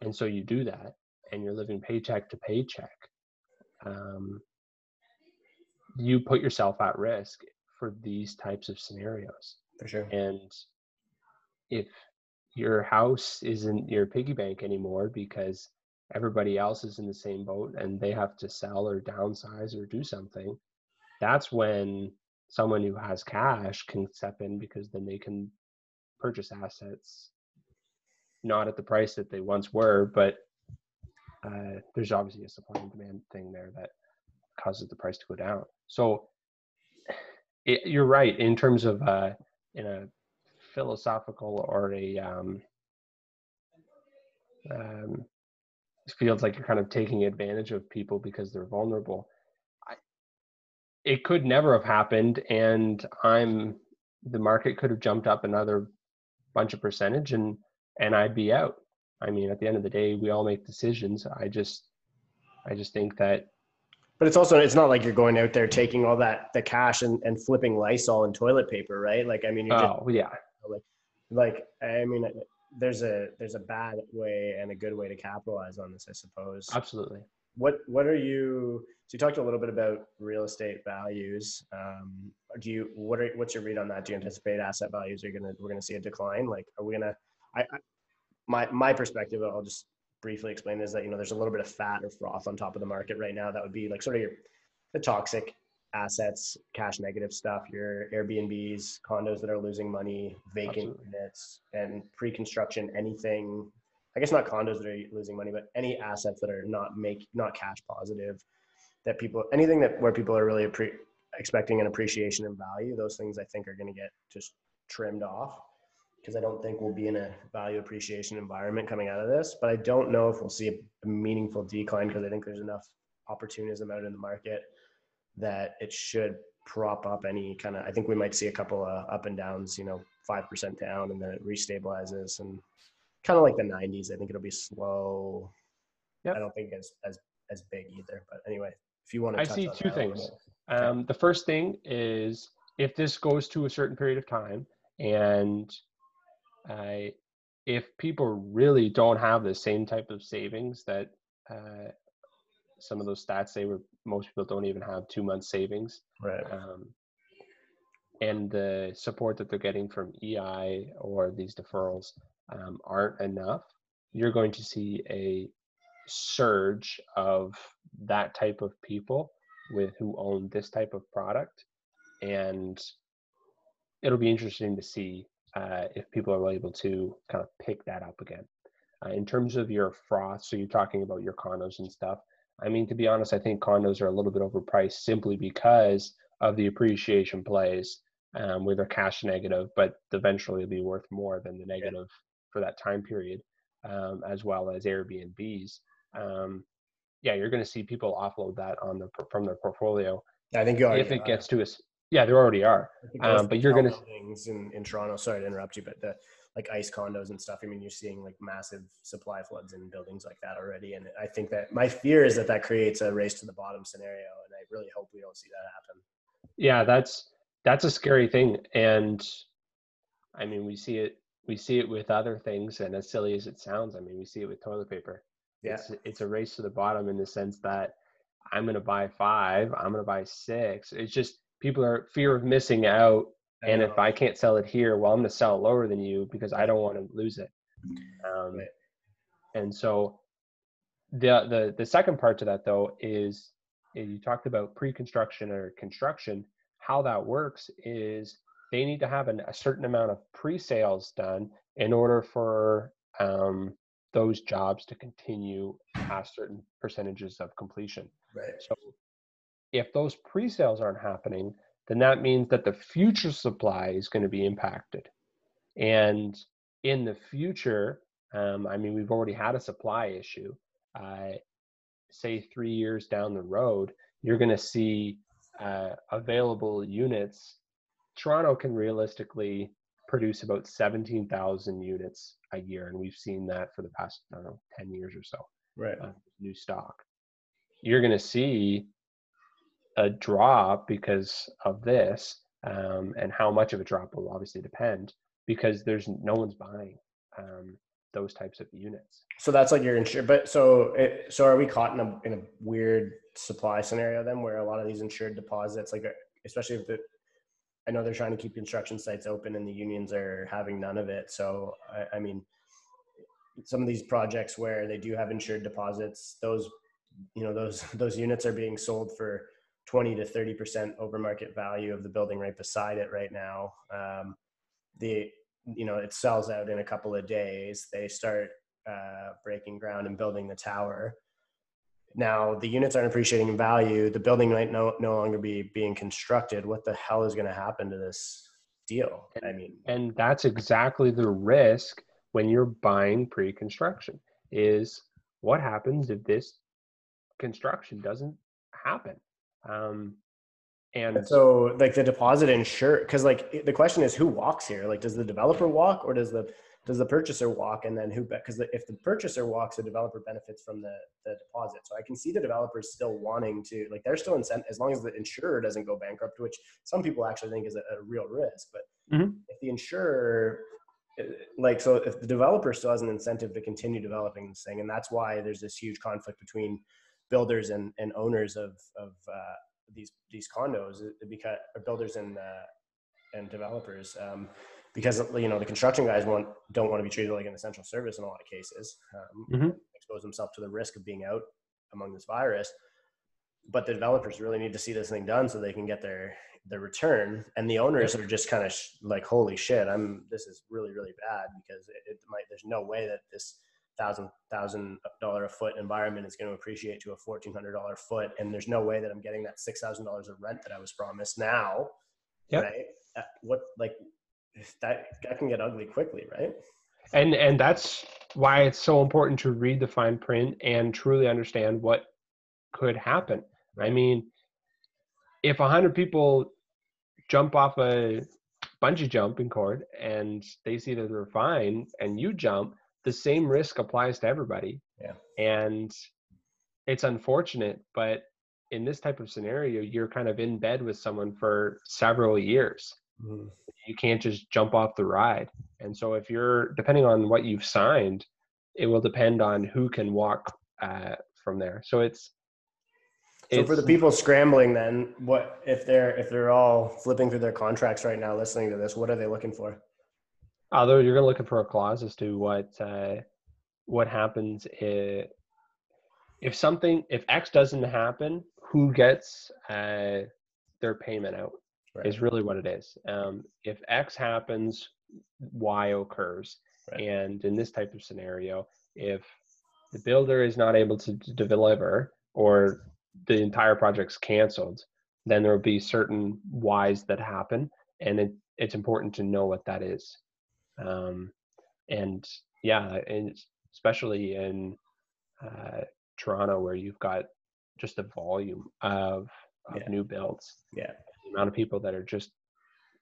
and so you do that, and you're living paycheck to paycheck, um, you put yourself at risk for these types of scenarios. For sure. And if your house isn't your piggy bank anymore because everybody else is in the same boat and they have to sell or downsize or do something, that's when someone who has cash can step in because then they can purchase assets not at the price that they once were, but uh, there's obviously a supply and demand thing there that causes the price to go down. So it, you're right in terms of uh, in a philosophical or a um, um, feels like you're kind of taking advantage of people because they're vulnerable. It could never have happened, and I'm the market could have jumped up another bunch of percentage, and and I'd be out. I mean, at the end of the day, we all make decisions. I just, I just think that. But it's also it's not like you're going out there taking all that the cash and, and flipping Lysol and toilet paper, right? Like I mean, you're oh just, yeah. Like, like I mean, there's a there's a bad way and a good way to capitalize on this, I suppose. Absolutely. What what are you? So you talked a little bit about real estate values. Um, do you what are what's your read on that? Do you anticipate asset values are gonna we're gonna see a decline? Like, are we gonna? I, I my my perspective, I'll just briefly explain is that you know there's a little bit of fat or froth on top of the market right now that would be like sort of your the toxic assets, cash negative stuff, your Airbnbs, condos that are losing money, vacant Absolutely. units, and pre-construction anything. I guess not condos that are losing money, but any assets that are not make not cash positive. That people anything that where people are really expecting an appreciation in value, those things I think are going to get just trimmed off because I don't think we'll be in a value appreciation environment coming out of this. But I don't know if we'll see a meaningful decline because I think there's enough opportunism out in the market that it should prop up any kind of. I think we might see a couple of up and downs, you know, five percent down, and then it restabilizes and kind of like the '90s. I think it'll be slow. Yep. I don't think as as as big either. But anyway, if you want to, I see two things. Um, the first thing is if this goes to a certain period of time and uh, if people really don't have the same type of savings that uh, some of those stats say where most people don't even have two months savings right um, and the support that they're getting from ei or these deferrals um, aren't enough you're going to see a surge of that type of people with who own this type of product and it'll be interesting to see uh, if people are able to kind of pick that up again. Uh, in terms of your froth, so you're talking about your condos and stuff. I mean, to be honest, I think condos are a little bit overpriced simply because of the appreciation plays um, where they're cash negative, but eventually will be worth more than the negative. For that time period, um, as well as Airbnbs. Um, yeah, you're going to see people offload that on the from their portfolio. I think you if it gets to us. yeah, there already are. Um, but you're going to things in, in Toronto. Sorry to interrupt you, but the like ice condos and stuff. I mean, you're seeing like massive supply floods in buildings like that already, and I think that my fear is that that creates a race to the bottom scenario, and I really hope we don't see that happen. Yeah, that's that's a scary thing, and I mean, we see it we see it with other things, and as silly as it sounds, I mean, we see it with toilet paper. Yeah, it's, it's a race to the bottom in the sense that I'm going to buy five, I'm going to buy six. It's just people are fear of missing out and if i can't sell it here well i'm going to sell it lower than you because i don't want to lose it um, right. and so the, the the second part to that though is, is you talked about pre-construction or construction how that works is they need to have an, a certain amount of pre-sales done in order for um, those jobs to continue past certain percentages of completion right so if those pre-sales aren't happening, then that means that the future supply is going to be impacted. And in the future, um, I mean, we've already had a supply issue. Uh, say three years down the road, you're going to see uh, available units. Toronto can realistically produce about 17,000 units a year, and we've seen that for the past, I don't know, 10 years or so. Right. Uh, new stock. You're going to see a drop because of this, um, and how much of a drop will obviously depend because there's no one's buying um, those types of units. So that's like your insured, but so it, so are we caught in a in a weird supply scenario then, where a lot of these insured deposits, like especially if the I know they're trying to keep construction sites open and the unions are having none of it. So, I, I, mean, some of these projects where they do have insured deposits, those, you know, those, <laughs> those units are being sold for 20 to 30% over market value of the building right beside it right now. Um, the, you know, it sells out in a couple of days. They start uh, breaking ground and building the tower now the units aren't appreciating in value. The building might no, no longer be being constructed. What the hell is going to happen to this deal? And, i mean and that's exactly the risk when you're buying pre-construction is what happens if this construction doesn't happen? Um, and so like the deposit insure because like the question is who walks here? Like does the developer walk or does the does the purchaser walk and then who because if the purchaser walks the developer benefits from the, the deposit so i can see the developers still wanting to like they're still incentive as long as the insurer doesn't go bankrupt which some people actually think is a, a real risk but mm-hmm. if the insurer eh, like so if the developer still has an incentive to continue developing this thing and that's why there's this huge conflict between builders and, and owners of, of uh, these these condos eh, because builders and uh, and developers um, because you know the construction guys want don't want to be treated like an essential service in a lot of cases um, mm-hmm. expose themselves to the risk of being out among this virus. But the developers really need to see this thing done so they can get their their return. And the owners are just kind of sh- like holy shit i'm this is really really bad because it, it, might there's no way that this thousand thousand dollar a foot environment is going to appreciate to a fourteen hundred dollar foot. And there's no way that i'm getting that six thousand dollars of rent that i was promised now yep. right? Uh, what like that that can get ugly quickly, right? And and that's why it's so important to read the fine print and truly understand what could happen. I mean, if a hundred people jump off a bungee jumping cord and they see that they're fine and you jump, the same risk applies to everybody. Yeah. And it's unfortunate, but in this type of scenario, you're kind of in bed with someone for several years. Mm. You can't just jump off the ride. And so, if you're depending on what you've signed, it will depend on who can walk uh, from there. So it's so for the people scrambling, then what if they're if they're all flipping through their contracts right now, listening to this? What are they looking for? Although you're going to looking for a clause as to what uh, what happens if if something if X doesn't happen, who gets uh, their payment out? Right. is really what it is. Um, if X happens, Y occurs. Right. And in this type of scenario, if the builder is not able to, to deliver or the entire project's canceled, then there will be certain Ys that happen. And it, it's important to know what that is. Um, and yeah, and especially in uh, Toronto, where you've got just a volume of, of yeah. new builds. Yeah amount of people that are just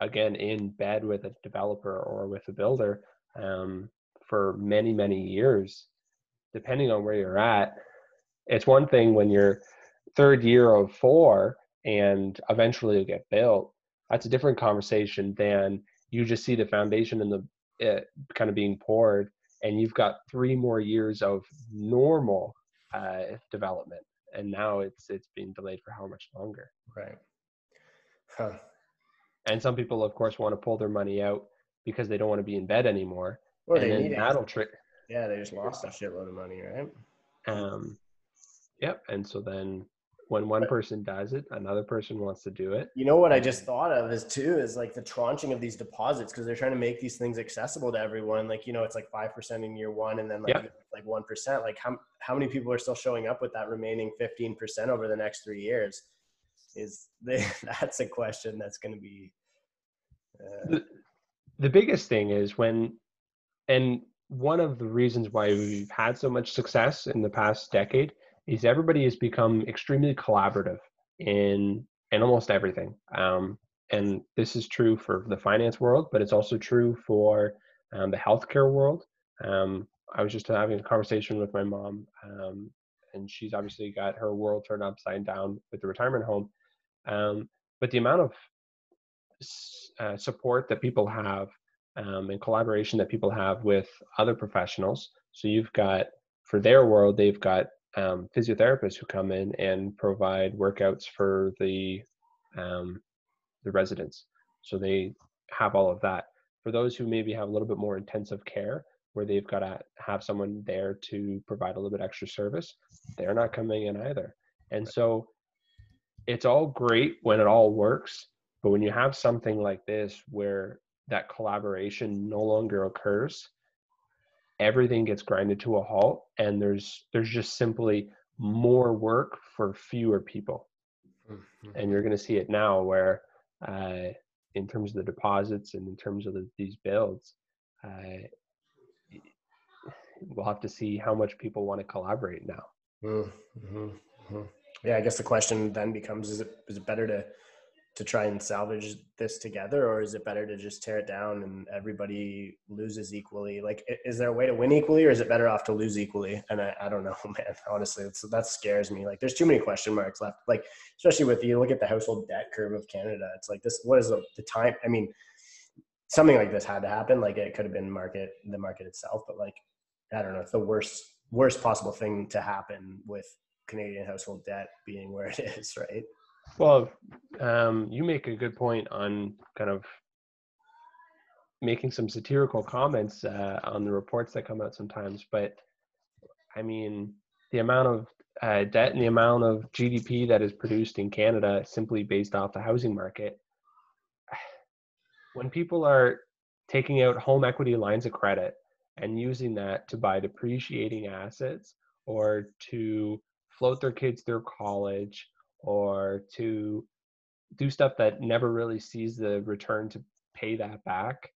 again in bed with a developer or with a builder um, for many many years depending on where you're at. It's one thing when you're third year of four and eventually you get built. That's a different conversation than you just see the foundation and the it kind of being poured and you've got three more years of normal uh, development. And now it's it's being delayed for how much longer. Right Huh. And some people, of course, want to pull their money out because they don't want to be in bed anymore. Or and they need that'll trick. Yeah, they just lost a shitload of money, right? Um, yep. And so then when one person does it, another person wants to do it. You know what I just thought of is too is like the tranching of these deposits because they're trying to make these things accessible to everyone. Like you know, it's like five percent in year one, and then like yep. like one percent. Like how how many people are still showing up with that remaining fifteen percent over the next three years? Is <laughs> that's a question that's going to be uh, the, the biggest thing is when, and one of the reasons why we've had so much success in the past decade is everybody has become extremely collaborative in in almost everything. Um, and this is true for the finance world, but it's also true for um, the healthcare world. Um, I was just having a conversation with my mom, um, and she's obviously got her world turned upside down with the retirement home. Um, but the amount of uh, support that people have um, and collaboration that people have with other professionals. So you've got for their world, they've got um, physiotherapists who come in and provide workouts for the um, the residents. So they have all of that. For those who maybe have a little bit more intensive care, where they've got to have someone there to provide a little bit extra service, they're not coming in either. And so it's all great when it all works, but when you have something like this where that collaboration no longer occurs, everything gets grinded to a halt and there's there's just simply more work for fewer people mm-hmm. and you're going to see it now where uh, in terms of the deposits and in terms of the, these builds uh, we'll have to see how much people want to collaborate now mm-hmm. Mm-hmm. Yeah i guess the question then becomes is it is it better to to try and salvage this together or is it better to just tear it down and everybody loses equally? Like is there a way to win equally or is it better off to lose equally? And i, I don't know <laughs> man honestly that scares me. Like there's too many question marks left. Like especially with you look at the household debt curve of canada it's like this what is the, the time i mean something like this had to happen. Like it could have been market the market itself but like i don't know it's the worst worst possible thing to happen with canadian household debt being where it <laughs> is right well, um, you make a good point on kind of making some satirical comments uh, on the reports that come out sometimes, but I mean, the amount of uh, debt and the amount of GDP that is produced in Canada simply based off the housing market. <sighs> When people are taking out home equity lines of credit and using that to buy depreciating assets or to float their kids through college or to do stuff that never really sees the return to pay that back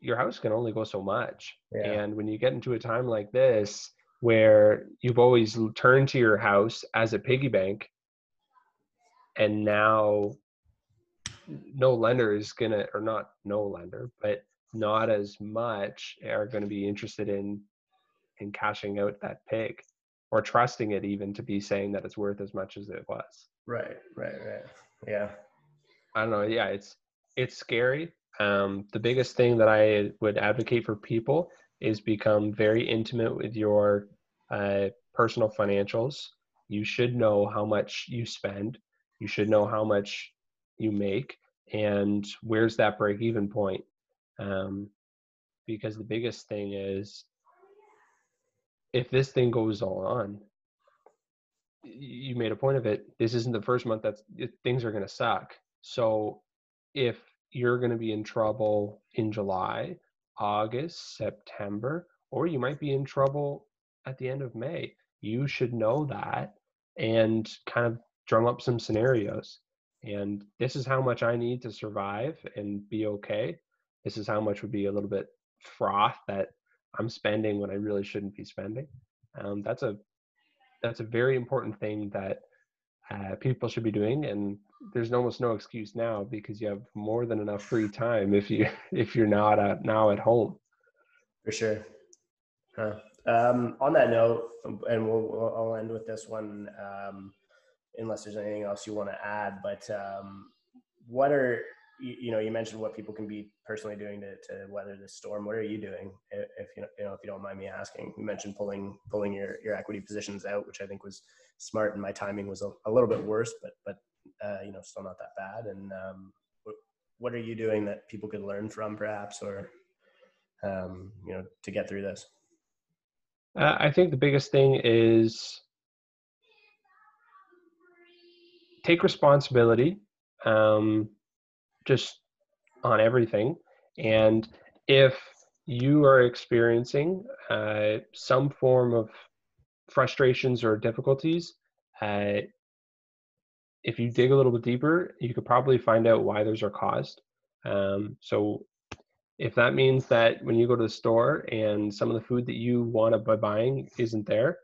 your house can only go so much yeah. and when you get into a time like this where you've always turned to your house as a piggy bank and now no lender is gonna or not no lender but not as much are going to be interested in in cashing out that pig or trusting it even to be saying that it's worth as much as it was. Right, right, right. Yeah. I don't know. Yeah, it's it's scary. Um, the biggest thing that I would advocate for people is become very intimate with your uh, personal financials. You should know how much you spend. You should know how much you make, and where's that break even point. Um, because the biggest thing is if this thing goes on, you made a point of it. This isn't the first month that things are going to suck. So if you're going to be in trouble in July, August, September, or you might be in trouble at the end of May, you should know that and kind of drum up some scenarios. And this is how much I need to survive and be okay. This is how much would be a little bit froth that I'm spending when I really shouldn't be spending. Um, that's a that's a very important thing that uh, people should be doing, and there's almost no excuse now because you have more than enough free time if you <laughs> if you're not at, now at home. For sure. Huh. Um, on that note, and we'll, we'll I'll end with this one, um, unless there's anything else you want to add. But um, what are you, you, know, you mentioned what people can be personally doing to, to weather this storm. What are you doing, if you know, you know, if you don't mind me asking? You mentioned pulling pulling your your equity positions out, which I think was smart, and my timing was a, a little bit worse, but but uh, you know, still not that bad. And um, what, are you doing that people could learn from, perhaps, or um, you know, to get through this? Uh, I think the biggest thing is take responsibility. Um, just on everything. And if you are experiencing uh, some form of frustrations or difficulties, uh, if you dig a little bit deeper, you could probably find out why those are caused. Um, so if that means that when you go to the store and some of the food that you want to be buying isn't there,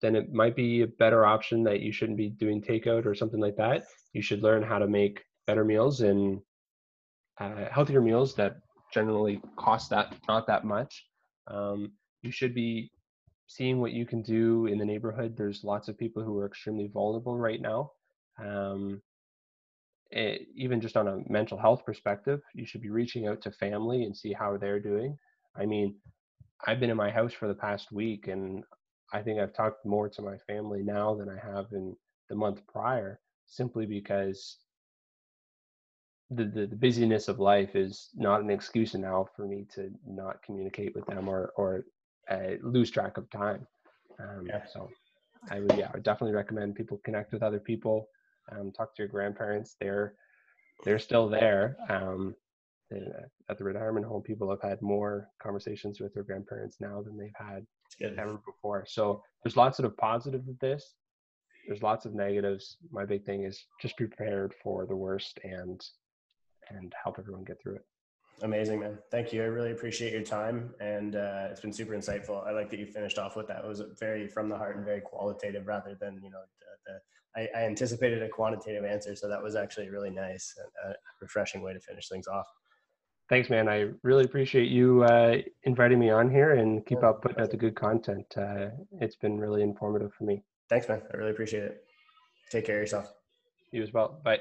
then it might be a better option that you shouldn't be doing takeout or something like that. You should learn how to make better meals and uh, healthier meals that generally cost that not that much. Um, you should be seeing what you can do in the neighborhood. There's lots of people who are extremely vulnerable right now. Um, it, even just on a mental health perspective, you should be reaching out to family and see how they're doing. I mean, I've been in my house for the past week and I think I've talked more to my family now than I have in the month prior, simply because the, the, the busyness of life is not an excuse now for me to not communicate with them or or uh, lose track of time. Um, yeah. So I would yeah, I would definitely recommend people connect with other people, um, talk to your grandparents. They're they're still there. Um, at the retirement home, people have had more conversations with their grandparents now than they've had ever before. So there's lots of positive of this. There's lots of negatives. My big thing is just be prepared for the worst and and help everyone get through it. Amazing, man. Thank you. I really appreciate your time, and uh, it's been super insightful. I like that you finished off with that. It was very from the heart and very qualitative, rather than you know the. the I, I, anticipated a quantitative answer, so that was actually really nice, a, a refreshing way to finish things off. Thanks, man. I really appreciate you uh, inviting me on here and keep yeah, up putting out the good content. Uh, it's been really informative for me. Thanks, man. I really appreciate it. Take care of yourself. You as well. Bye.